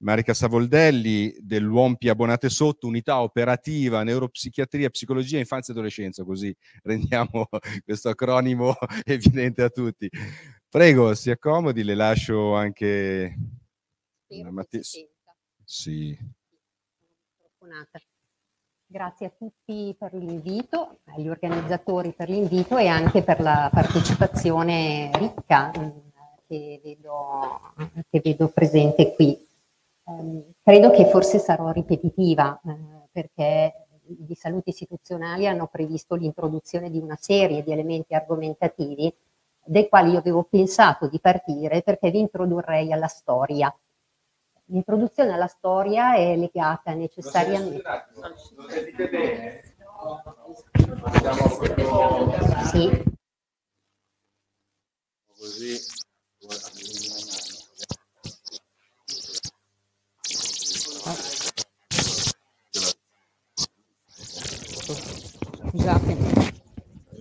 Marica Savoldelli dell'Uompi Abbonate Sotto, unità operativa, neuropsichiatria, psicologia, infanzia e adolescenza, così rendiamo questo acronimo evidente a tutti. Prego, si accomodi, le lascio anche... Matti... Sì. Grazie a tutti per l'invito, agli organizzatori per l'invito e anche per la partecipazione ricca mm, che vedo, che vedo presente qui. Um, credo che forse sarò ripetitiva uh, perché i saluti istituzionali hanno previsto l'introduzione di una serie di elementi argomentativi dai quali io avevo pensato di partire perché vi introdurrei alla storia. L'introduzione alla storia è legata necessariamente... Lo sentite bene? Sì. Così.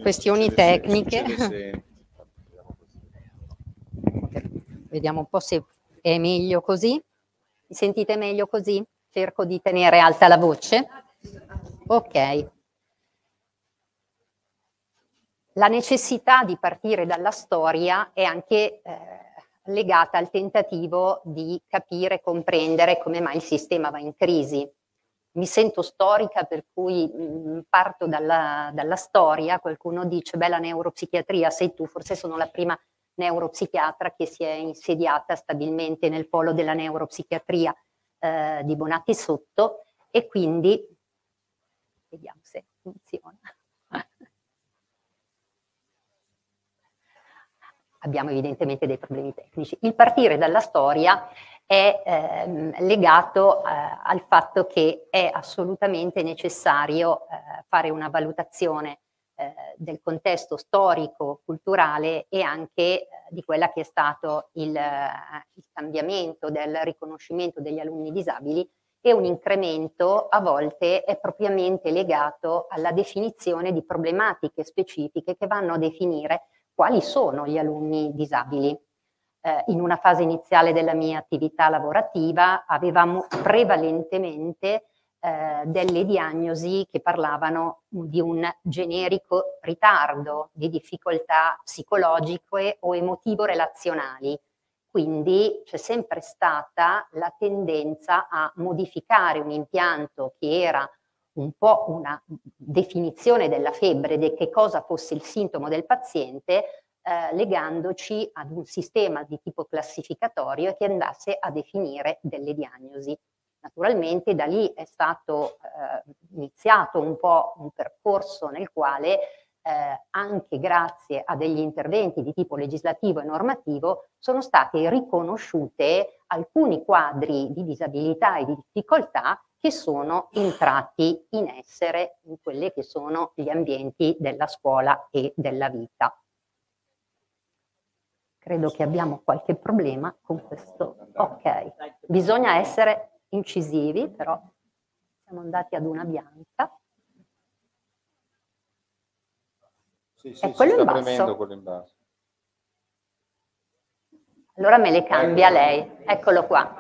Questioni tecniche. Vediamo un po' se è meglio così. Mi sentite meglio così? Cerco di tenere alta la voce. Ok. La necessità di partire dalla storia è anche eh, legata al tentativo di capire e comprendere come mai il sistema va in crisi mi sento storica per cui mh, mm, parto dalla, dalla, storia, qualcuno dice beh la neuropsichiatria sei tu, forse sono la prima neuropsichiatra che si è insediata stabilmente nel polo della neuropsichiatria eh, di Bonatti Sotto e quindi vediamo se funziona. Abbiamo evidentemente dei problemi tecnici. Il partire dalla storia è ehm, legato eh, al fatto che è assolutamente necessario eh, fare una valutazione eh, del contesto storico, culturale e anche eh, di quella che è stato il, il cambiamento del riconoscimento degli alunni disabili e un incremento a volte è propriamente legato alla definizione di problematiche specifiche che vanno a definire quali sono gli alunni disabili eh, in una fase iniziale della mia attività lavorativa avevamo prevalentemente eh, delle diagnosi che parlavano di un generico ritardo, di difficoltà psicologiche o emotivo-relazionali. Quindi c'è sempre stata la tendenza a modificare un impianto che era un po' una definizione della febbre, di che cosa fosse il sintomo del paziente, eh, legandoci ad un sistema di tipo classificatorio che andasse a definire delle diagnosi. Naturalmente da lì è stato eh, iniziato un po' un percorso nel quale eh, anche grazie a degli interventi di tipo legislativo e normativo sono state riconosciute alcuni quadri di disabilità e di difficoltà che sono entrati in essere in quelli che sono gli ambienti della scuola e della vita. Credo che abbiamo qualche problema con questo. Ok, bisogna essere incisivi, però siamo andati ad una bianca. Sì, sì, è quello in basso. quello in basso. Allora me le cambia lei. Eccolo qua.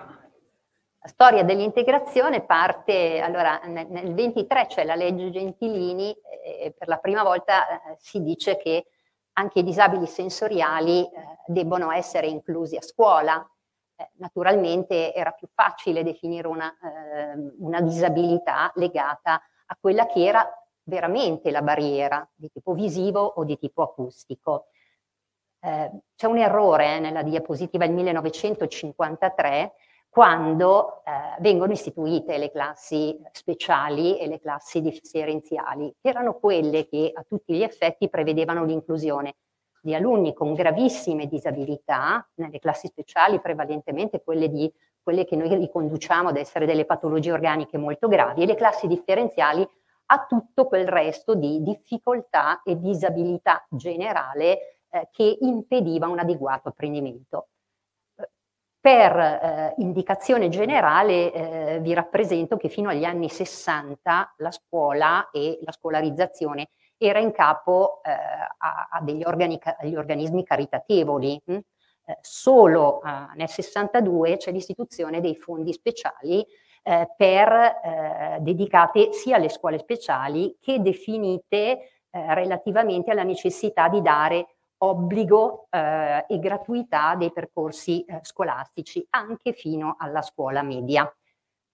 La storia dell'integrazione parte, allora nel 23 c'è la legge Gentilini e per la prima volta eh, si dice che anche i disabili sensoriali eh, debbono essere inclusi a scuola. Eh, naturalmente era più facile definire una, eh, una disabilità legata a quella che era veramente la barriera di tipo visivo o di tipo acustico. Eh, c'è un errore eh, nella diapositiva del 1953 quando eh, vengono istituite le classi speciali e le classi differenziali, che erano quelle che a tutti gli effetti prevedevano l'inclusione di alunni con gravissime disabilità, nelle classi speciali prevalentemente quelle, di, quelle che noi riconduciamo ad essere delle patologie organiche molto gravi, e le classi differenziali a tutto quel resto di difficoltà e disabilità generale eh, che impediva un adeguato apprendimento. Per eh, indicazione generale eh, vi rappresento che fino agli anni 60 la scuola e la scolarizzazione era in capo eh, a, a, degli organi, agli organismi caritatevoli. Hm? eh, solo eh, nel 62 c'è l'istituzione dei fondi speciali eh, per, eh, dedicate sia alle scuole speciali che definite relativamente alla necessità di dare obbligo eh, e gratuità dei percorsi eh, scolastici anche fino alla scuola media.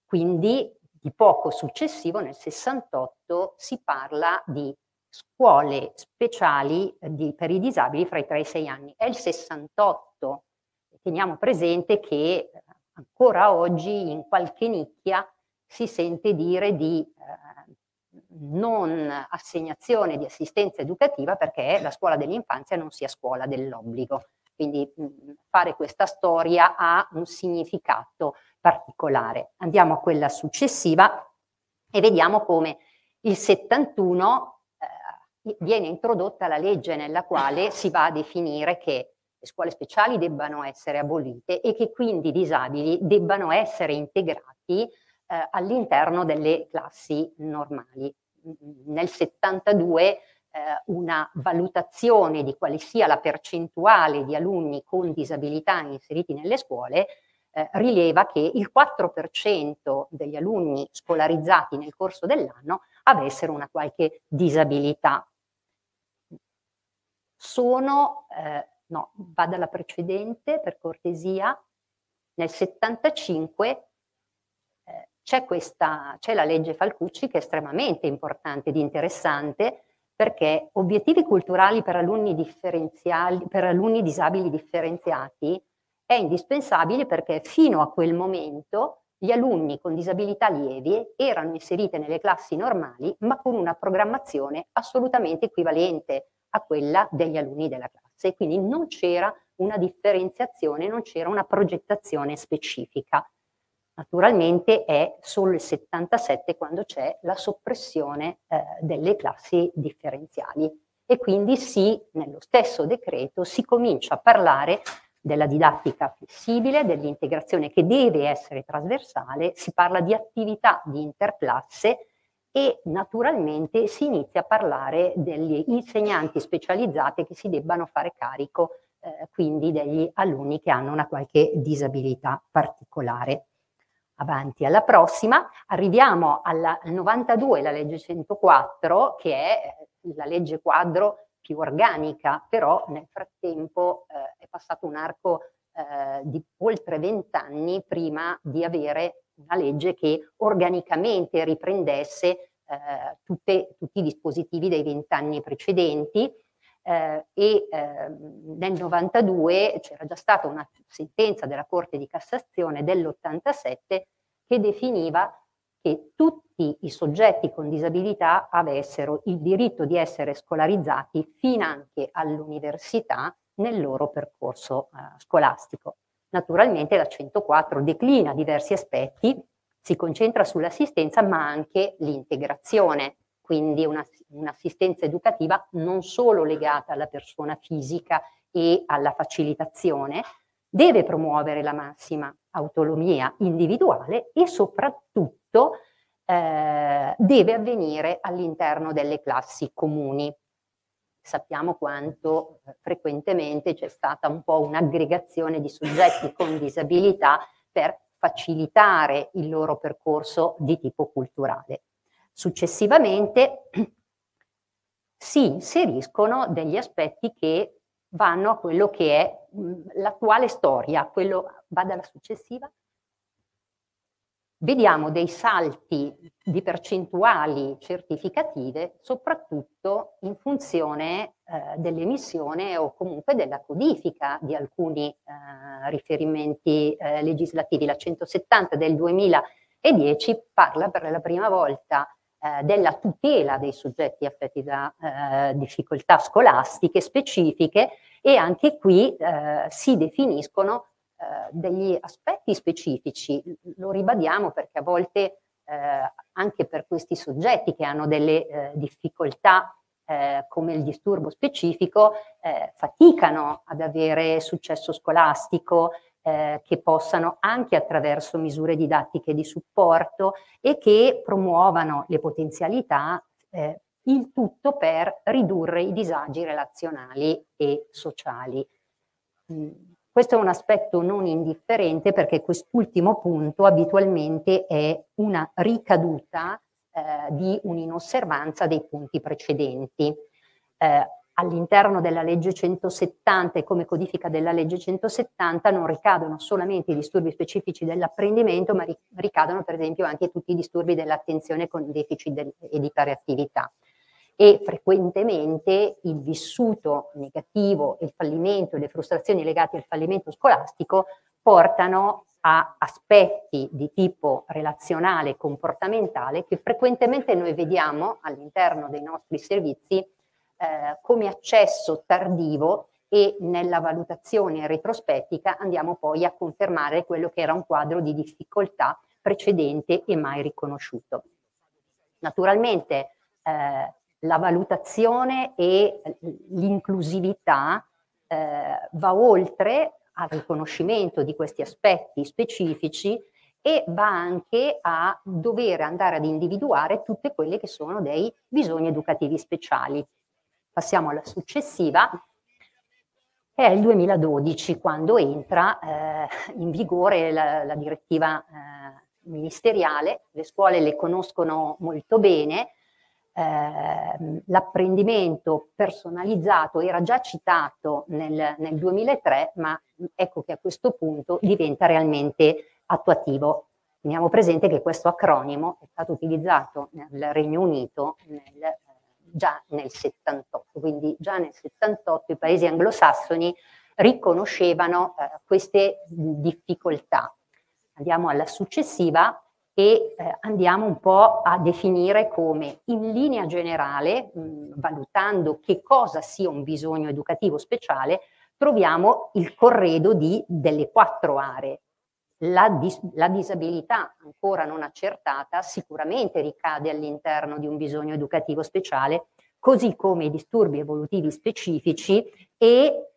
Quindi di poco successivo, nel 68, si parla di scuole speciali eh, di, per i disabili fra i 3 e i 6 anni. È il 68. Teniamo presente che eh, ancora oggi in qualche nicchia si sente dire di eh, non assegnazione di assistenza educativa perché la scuola dell'infanzia non sia scuola dell'obbligo. Quindi mh, fare questa storia ha un significato particolare. Andiamo a quella successiva e vediamo come il 71 eh, viene introdotta la legge nella quale si va a definire che le scuole speciali debbano essere abolite e che quindi i disabili debbano essere integrati eh, all'interno delle classi normali. Nel 72 eh, una valutazione di quale sia la percentuale di alunni con disabilità inseriti nelle scuole eh, rileva che il 4% degli alunni scolarizzati nel corso dell'anno avessero una qualche disabilità. Sono eh, no, vada alla precedente per cortesia, nel 75 eh, c'è, questa, c'è la legge Falcucci che è estremamente importante ed interessante perché obiettivi culturali per alunni, per alunni disabili differenziati è indispensabile perché fino a quel momento gli alunni con disabilità lievi erano inseriti nelle classi normali ma con una programmazione assolutamente equivalente a quella degli alunni della classe. Quindi non c'era una differenziazione, non c'era una progettazione specifica. Naturalmente è solo il 77 quando c'è la soppressione eh, delle classi differenziali e quindi sì, nello stesso decreto si comincia a parlare della didattica flessibile, dell'integrazione che deve essere trasversale, si parla di attività di interclasse e naturalmente si inizia a parlare degli insegnanti specializzati che si debbano fare carico eh, quindi degli alunni che hanno una qualche disabilità particolare. Avanti alla prossima, arriviamo alla, al 92, la legge 104, che è eh, la legge quadro più organica, però nel frattempo eh, è passato un arco eh, di oltre vent'anni prima di avere una legge che organicamente riprendesse eh, tutte, tutti i dispositivi dei vent'anni precedenti eh, e eh, nel 92 c'era già stata una sentenza della Corte di Cassazione dell'87 che definiva che tutti i soggetti con disabilità avessero il diritto di essere scolarizzati fin anche all'università nel loro percorso eh, scolastico. Naturalmente la 104 declina diversi aspetti, si concentra sull'assistenza ma anche l'integrazione, quindi un'assistenza educativa non solo legata alla persona fisica e alla facilitazione, deve promuovere la massima autonomia individuale e soprattutto eh, deve avvenire all'interno delle classi comuni sappiamo quanto eh, frequentemente c'è stata un po' un'aggregazione di soggetti con disabilità per facilitare il loro percorso di tipo culturale. Successivamente si inseriscono degli aspetti che vanno a quello che è l'attuale storia, quello va dalla successiva, vediamo dei salti di percentuali certificative soprattutto in funzione eh, dell'emissione o comunque della codifica di alcuni eh, riferimenti eh, legislativi. La 170 del 2010 parla per la prima volta eh, della tutela dei soggetti affetti da eh, difficoltà scolastiche specifiche e anche qui eh, si definiscono eh, degli aspetti specifici, lo ribadiamo perché a volte eh, anche per questi soggetti che hanno delle eh, difficoltà eh, come il disturbo specifico eh, faticano ad avere successo scolastico, eh, che possano anche attraverso misure didattiche di supporto e che promuovano le potenzialità, il tutto per ridurre i disagi relazionali e sociali. Mm Questo è un aspetto non indifferente perché quest'ultimo punto abitualmente è una ricaduta eh, di un'inosservanza dei punti precedenti. Eh, all'interno della legge 170 e come codifica della legge 170 non ricadono solamente i disturbi specifici dell'apprendimento, ma ricadono per esempio anche tutti i disturbi dell'attenzione con deficit e di iperattività e frequentemente il vissuto negativo, il fallimento e le frustrazioni legate al fallimento scolastico portano a aspetti di tipo relazionale e comportamentale che frequentemente noi vediamo all'interno dei nostri servizi eh, come accesso tardivo e nella valutazione retrospettica andiamo poi a confermare quello che era un quadro di difficoltà precedente e mai riconosciuto. Naturalmente eh, la valutazione e l'inclusività eh, va oltre al riconoscimento di questi aspetti specifici e va anche a dover andare ad individuare tutte quelle che sono dei bisogni educativi speciali. Passiamo alla successiva, è il 2012 quando entra eh, in vigore la, la direttiva eh, ministeriale, le scuole le conoscono molto bene, eh, l'apprendimento personalizzato era già citato nel, nel 2003, ma ecco che a questo punto diventa realmente attuativo. Teniamo presente che questo acronimo è stato utilizzato nel Regno Unito nel, già nel 78, quindi già nel 78 i paesi anglosassoni riconoscevano eh, queste difficoltà. Andiamo alla successiva, e eh, andiamo un po' a definire come in linea generale, mh, valutando che cosa sia un bisogno educativo speciale, troviamo il corredo di, delle quattro aree. La, dis la disabilità ancora non accertata sicuramente ricade all'interno di un bisogno educativo speciale, così come i disturbi evolutivi specifici e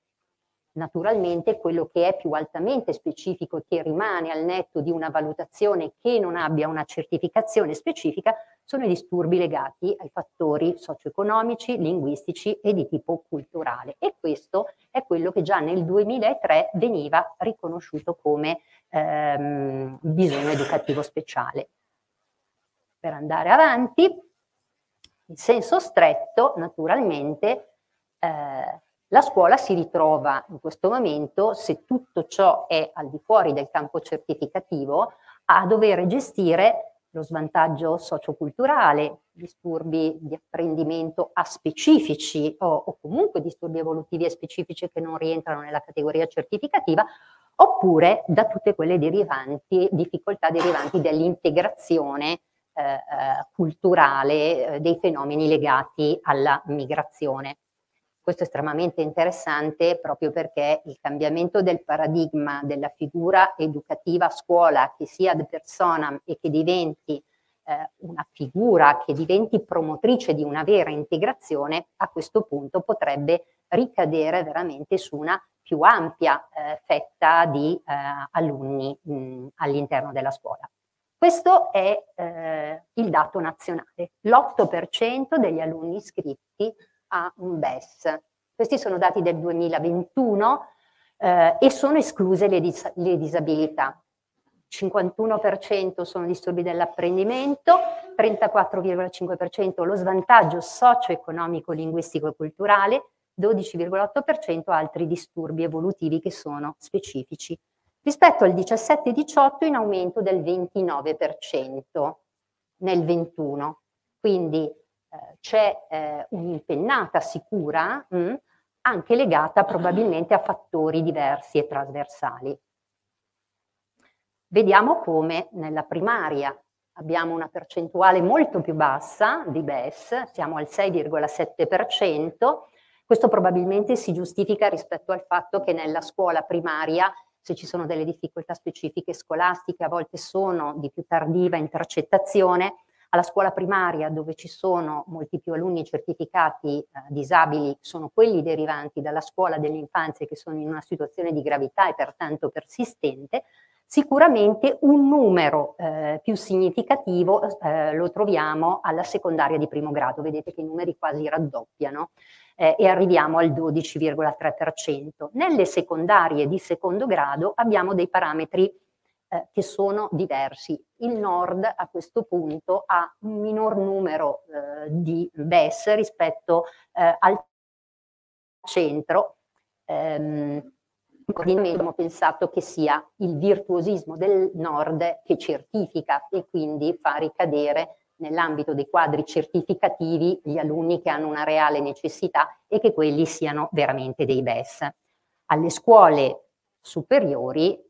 Naturalmente quello che è più altamente specifico e che rimane al netto di una valutazione che non abbia una certificazione specifica sono i disturbi legati ai fattori socio-economici, linguistici e di tipo culturale. E questo è quello che già nel 2003 veniva riconosciuto come ehm, bisogno educativo speciale. Per andare avanti, in senso stretto, naturalmente, eh, la scuola si ritrova in questo momento, se tutto ciò è al di fuori del campo certificativo, a dover gestire lo svantaggio socioculturale, disturbi di apprendimento aspecifici o, o comunque disturbi evolutivi aspecifici che non rientrano nella categoria certificativa, oppure da tutte quelle derivanti, difficoltà derivanti dall'integrazione eh, eh culturale eh, dei fenomeni legati alla migrazione. Questo è estremamente interessante proprio perché il cambiamento del paradigma della figura educativa a scuola che sia ad personam e che diventi eh, una figura che diventi promotrice di una vera integrazione, a questo punto potrebbe ricadere veramente su una più ampia eh, fetta di eh, alunni all'interno della scuola. Questo è eh, il dato nazionale. L'8% degli alunni iscritti a un BES. Questi sono dati del 2021 eh, e sono escluse le, dis le disabilità. 51% sono disturbi dell'apprendimento, 34,5% lo svantaggio socio-economico, linguistico e culturale, 12,8% altri disturbi evolutivi che sono specifici. Rispetto al 17-18 in aumento del 29% nel 21. Quindi c'è eh, un'impennata sicura mh, mm, anche legata probabilmente a fattori diversi e trasversali. Vediamo come nella primaria abbiamo una percentuale molto più bassa di BES, siamo al 6,7%, questo probabilmente si giustifica rispetto al fatto che nella scuola primaria se ci sono delle difficoltà specifiche scolastiche, a volte sono di più tardiva intercettazione, alla scuola primaria dove ci sono molti più alunni certificati eh, disabili sono quelli derivanti dalla scuola dell'infanzia che sono in una situazione di gravità e pertanto persistente, sicuramente un numero eh, più significativo eh, lo troviamo alla secondaria di primo grado, vedete che i numeri quasi raddoppiano. eh, e arriviamo al 12,3%. Nelle secondarie di secondo grado abbiamo dei parametri eh, che sono diversi. Il nord a questo punto ha un minor numero eh, di BES rispetto eh, al centro. Ehm, abbiamo pensato che sia il virtuosismo del nord che certifica e quindi fa ricadere nell'ambito dei quadri certificativi gli alunni che hanno una reale necessità e che quelli siano veramente dei BES. Alle scuole superiori eh,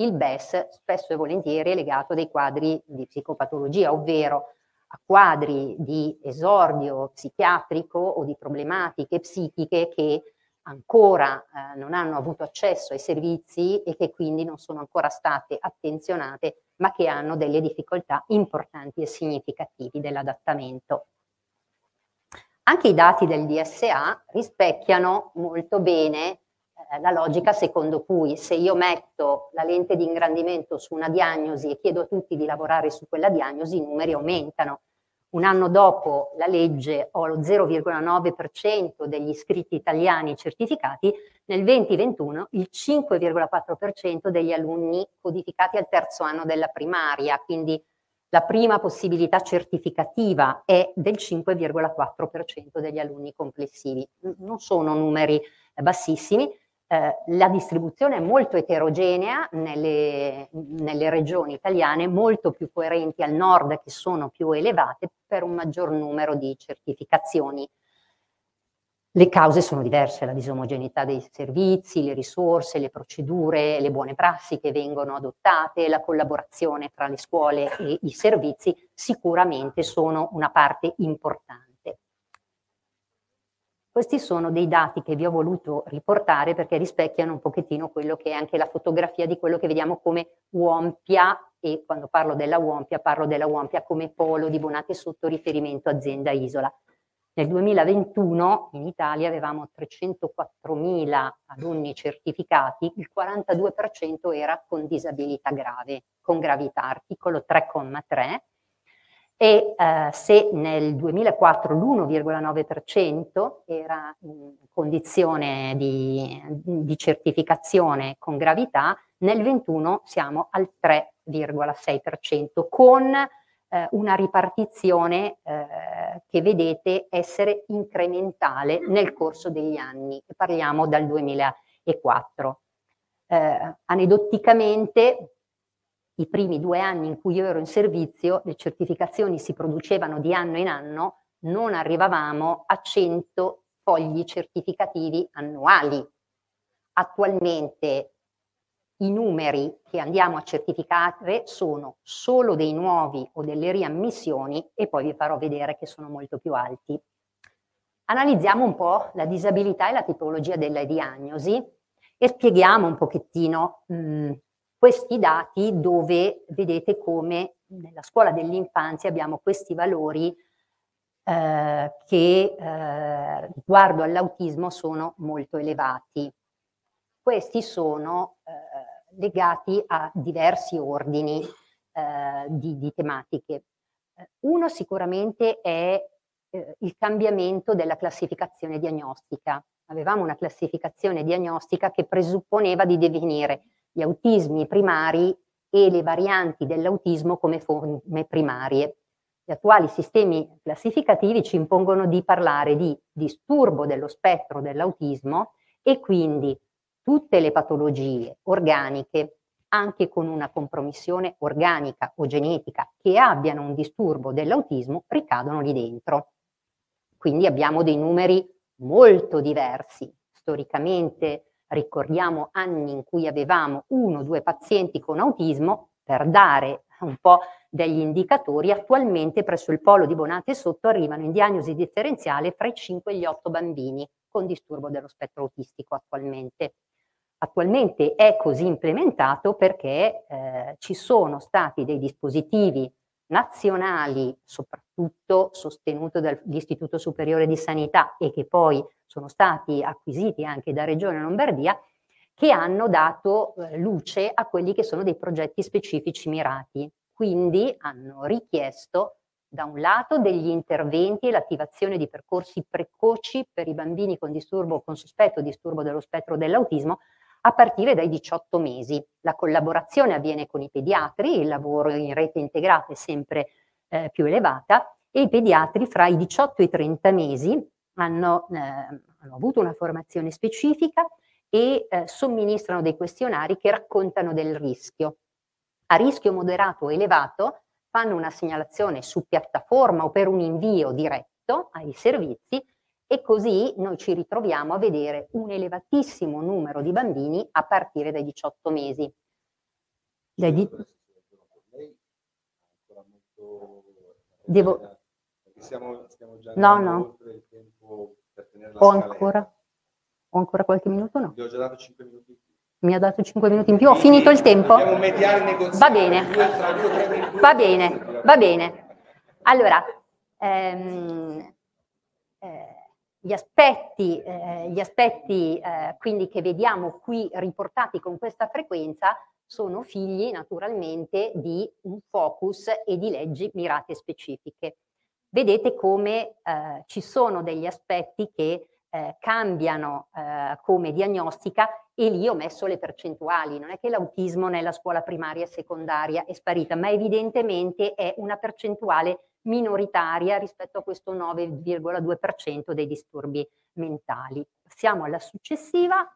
il BES spesso e volentieri è legato a dei quadri di psicopatologia, ovvero a quadri di esordio psichiatrico o di problematiche psichiche che ancora eh, non hanno avuto accesso ai servizi e che quindi non sono ancora state attenzionate, ma che hanno delle difficoltà importanti e significativi dell'adattamento. Anche i dati del DSA rispecchiano molto bene la logica secondo cui se io metto la lente di ingrandimento su una diagnosi e chiedo a tutti di lavorare su quella diagnosi, i numeri aumentano. Un anno dopo la legge ho lo 0,9% degli iscritti italiani certificati, nel 2021 il 5,4% degli alunni codificati al terzo anno della primaria, quindi la prima possibilità certificativa è del 5,4% degli alunni complessivi. Non sono numeri bassissimi, eh, la distribuzione è molto eterogenea nelle, nelle, regioni italiane, molto più coerenti al nord che sono più elevate per un maggior numero di certificazioni. Le cause sono diverse, la disomogeneità dei servizi, le risorse, le procedure, le buone prassi che vengono adottate, la collaborazione tra le scuole e i servizi sicuramente sono una parte importante. Questi sono dei dati che vi ho voluto riportare perché rispecchiano un pochettino quello che è anche la fotografia di quello che vediamo come Uompia e quando parlo della Uompia parlo della Uompia come polo di Bonate sotto riferimento azienda isola. Nel 2021 in Italia avevamo 304.000 alunni certificati, il 42% era con disabilità grave, con gravità, articolo 3,3 e eh, se nel 2004 l'1,9% era in condizione di, di, certificazione con gravità, nel 21 siamo al 3,6% con eh, una ripartizione eh, che vedete essere incrementale nel corso degli anni, parliamo dal 2004. Eh, aneddoticamente i primi due anni in cui io ero in servizio, le certificazioni si producevano di anno in anno, non arrivavamo a 100 fogli certificativi annuali. Attualmente i numeri che andiamo a certificare sono solo dei nuovi o delle riammissioni e poi vi farò vedere che sono molto più alti. Analizziamo un po' la disabilità e la tipologia della diagnosi e spieghiamo un pochettino mh, mm, questi dati dove vedete come nella scuola dell'infanzia abbiamo questi valori eh, che eh, riguardo all'autismo sono molto elevati. Questi sono eh, legati a diversi ordini eh, di, di, tematiche. Uno sicuramente è eh, il cambiamento della classificazione diagnostica. Avevamo una classificazione diagnostica che presupponeva di definire gli autismi primari e le varianti dell'autismo come forme primarie. Gli attuali sistemi classificativi ci impongono di parlare di disturbo dello spettro dell'autismo e quindi tutte le patologie organiche, anche con una compromissione organica o genetica, che abbiano un disturbo dell'autismo, ricadono lì dentro. Quindi abbiamo dei numeri molto diversi. Storicamente ricordiamo anni in cui avevamo uno o due pazienti con autismo, per dare un po' degli indicatori, attualmente presso il polo di Bonate Sotto arrivano in diagnosi differenziale fra i 5 e gli 8 bambini con disturbo dello spettro autistico attualmente. Attualmente è così implementato perché eh, ci sono stati dei dispositivi nazionali, soprattutto sostenuto dall'Istituto Superiore di Sanità e che poi sono stati acquisiti anche da Regione Lombardia, che hanno dato eh, luce a quelli che sono dei progetti specifici mirati. Quindi hanno richiesto da un lato degli interventi e l'attivazione di percorsi precoci per i bambini con disturbo con sospetto disturbo dello spettro dell'autismo a partire dai 18 mesi. La collaborazione avviene con i pediatri, il lavoro in rete integrata è sempre eh, più elevata e i pediatri fra i 18 e i 30 mesi hanno, eh, hanno avuto una formazione specifica e eh, somministrano dei questionari che raccontano del rischio. A rischio moderato o elevato fanno una segnalazione su piattaforma o per un invio diretto ai servizi e così noi ci ritroviamo a vedere un elevatissimo numero di bambini a partire dai 18 mesi. Di... Devo... Stiamo, stiamo già no, no. il tempo per tenere la Ho ancora, ho ancora qualche minuto? No. Vi ho già dato 5 minuti mi ha dato 5 minuti in più, ho finito il tempo? Va bene, va bene, va bene. Allora, ehm, eh, gli aspetti, eh, gli aspetti eh, quindi che vediamo qui riportati con questa frequenza sono figli naturalmente di un focus e di leggi mirate specifiche. Vedete come eh, ci sono degli aspetti che eh, cambiano eh, come diagnostica e lì ho messo le percentuali. Non è che l'autismo nella scuola primaria e secondaria è sparita, ma evidentemente è una percentuale minoritaria rispetto a questo 9,2% dei disturbi mentali. Passiamo alla successiva.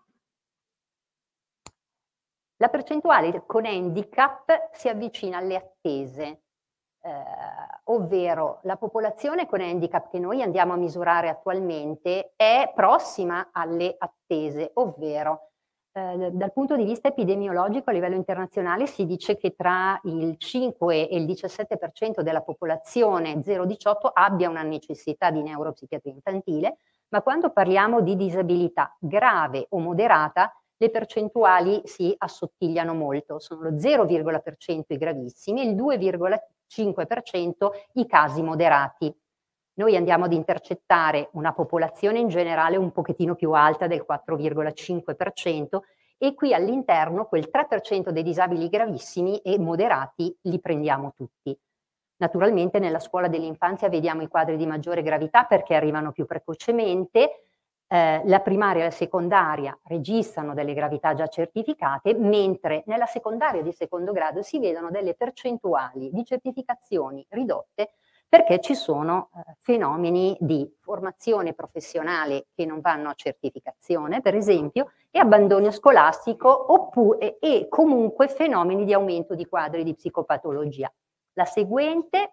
La percentuale con handicap si avvicina alle attese eh, ovvero la popolazione con handicap che noi andiamo a misurare attualmente è prossima alle attese, ovvero eh, dal punto di vista epidemiologico a livello internazionale si dice che tra il 5 e il 17% della popolazione 0-18 abbia una necessità di neuropsichiatria infantile, ma quando parliamo di disabilità grave o moderata le percentuali si assottigliano molto, sono lo 0,% i gravissimi e il 2,5% 5% i casi moderati. Noi andiamo ad intercettare una popolazione in generale un pochettino più alta del 4,5% e qui all'interno quel 3% dei disabili gravissimi e moderati li prendiamo tutti. Naturalmente nella scuola dell'infanzia vediamo i quadri di maggiore gravità perché arrivano più precocemente, eh, la primaria e la secondaria registrano delle gravità già certificate, mentre nella secondaria di secondo grado si vedono delle percentuali di certificazioni ridotte perché ci sono eh, fenomeni di formazione professionale che non vanno a certificazione, per esempio, e abbandono scolastico oppure, e comunque fenomeni di aumento di quadri di psicopatologia. La seguente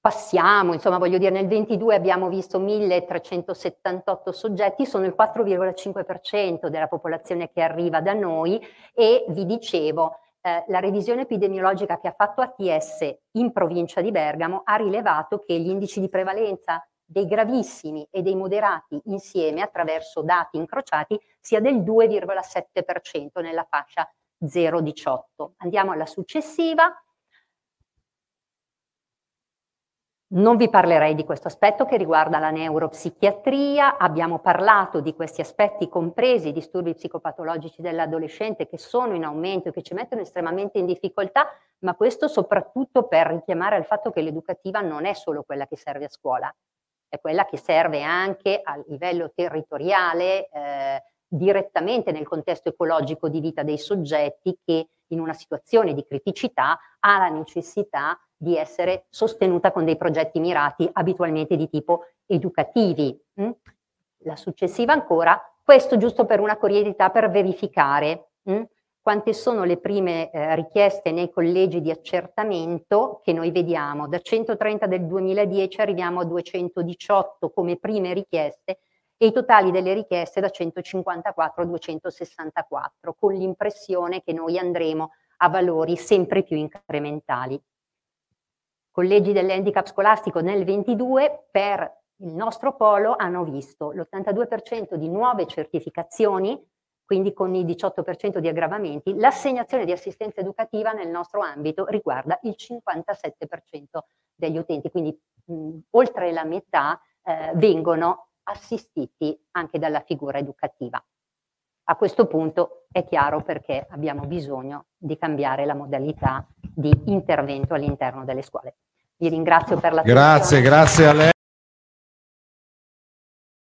passiamo, insomma voglio dire nel 22 abbiamo visto 1378 soggetti, sono il 4,5% della popolazione che arriva da noi e vi dicevo eh, la revisione epidemiologica che ha fatto ATS in provincia di Bergamo ha rilevato che gli indici di prevalenza dei gravissimi e dei moderati insieme attraverso dati incrociati sia del 2,7% nella fascia 0,18. Andiamo alla successiva. Non vi parlerei di questo aspetto che riguarda la neuropsichiatria, abbiamo parlato di questi aspetti compresi, i disturbi psicopatologici dell'adolescente che sono in aumento e che ci mettono estremamente in difficoltà, ma questo soprattutto per richiamare al fatto che l'educativa non è solo quella che serve a scuola, è quella che serve anche a livello territoriale, eh, direttamente nel contesto ecologico di vita dei soggetti che in una situazione di criticità ha la necessità di essere sostenuta con dei progetti mirati abitualmente di tipo educativi. Mm? La successiva ancora, questo giusto per una curiosità per verificare mm? quante sono le prime eh, richieste nei collegi di accertamento che noi vediamo. Da 130 del 2010 arriviamo a 218 come prime richieste e i totali delle richieste da 154 a 264, con l'impressione che noi andremo a valori sempre più incrementali collegi dell'handicap scolastico nel 22 per il nostro polo hanno visto l'82% di nuove certificazioni, quindi con il 18% di aggravamenti, l'assegnazione di assistenza educativa nel nostro ambito riguarda il 57% degli utenti, quindi mh, oltre la metà eh, vengono assistiti anche dalla figura educativa. A questo punto è chiaro perché abbiamo bisogno di cambiare la modalità di intervento all'interno delle scuole. Vi ringrazio per la Grazie, grazie a lei.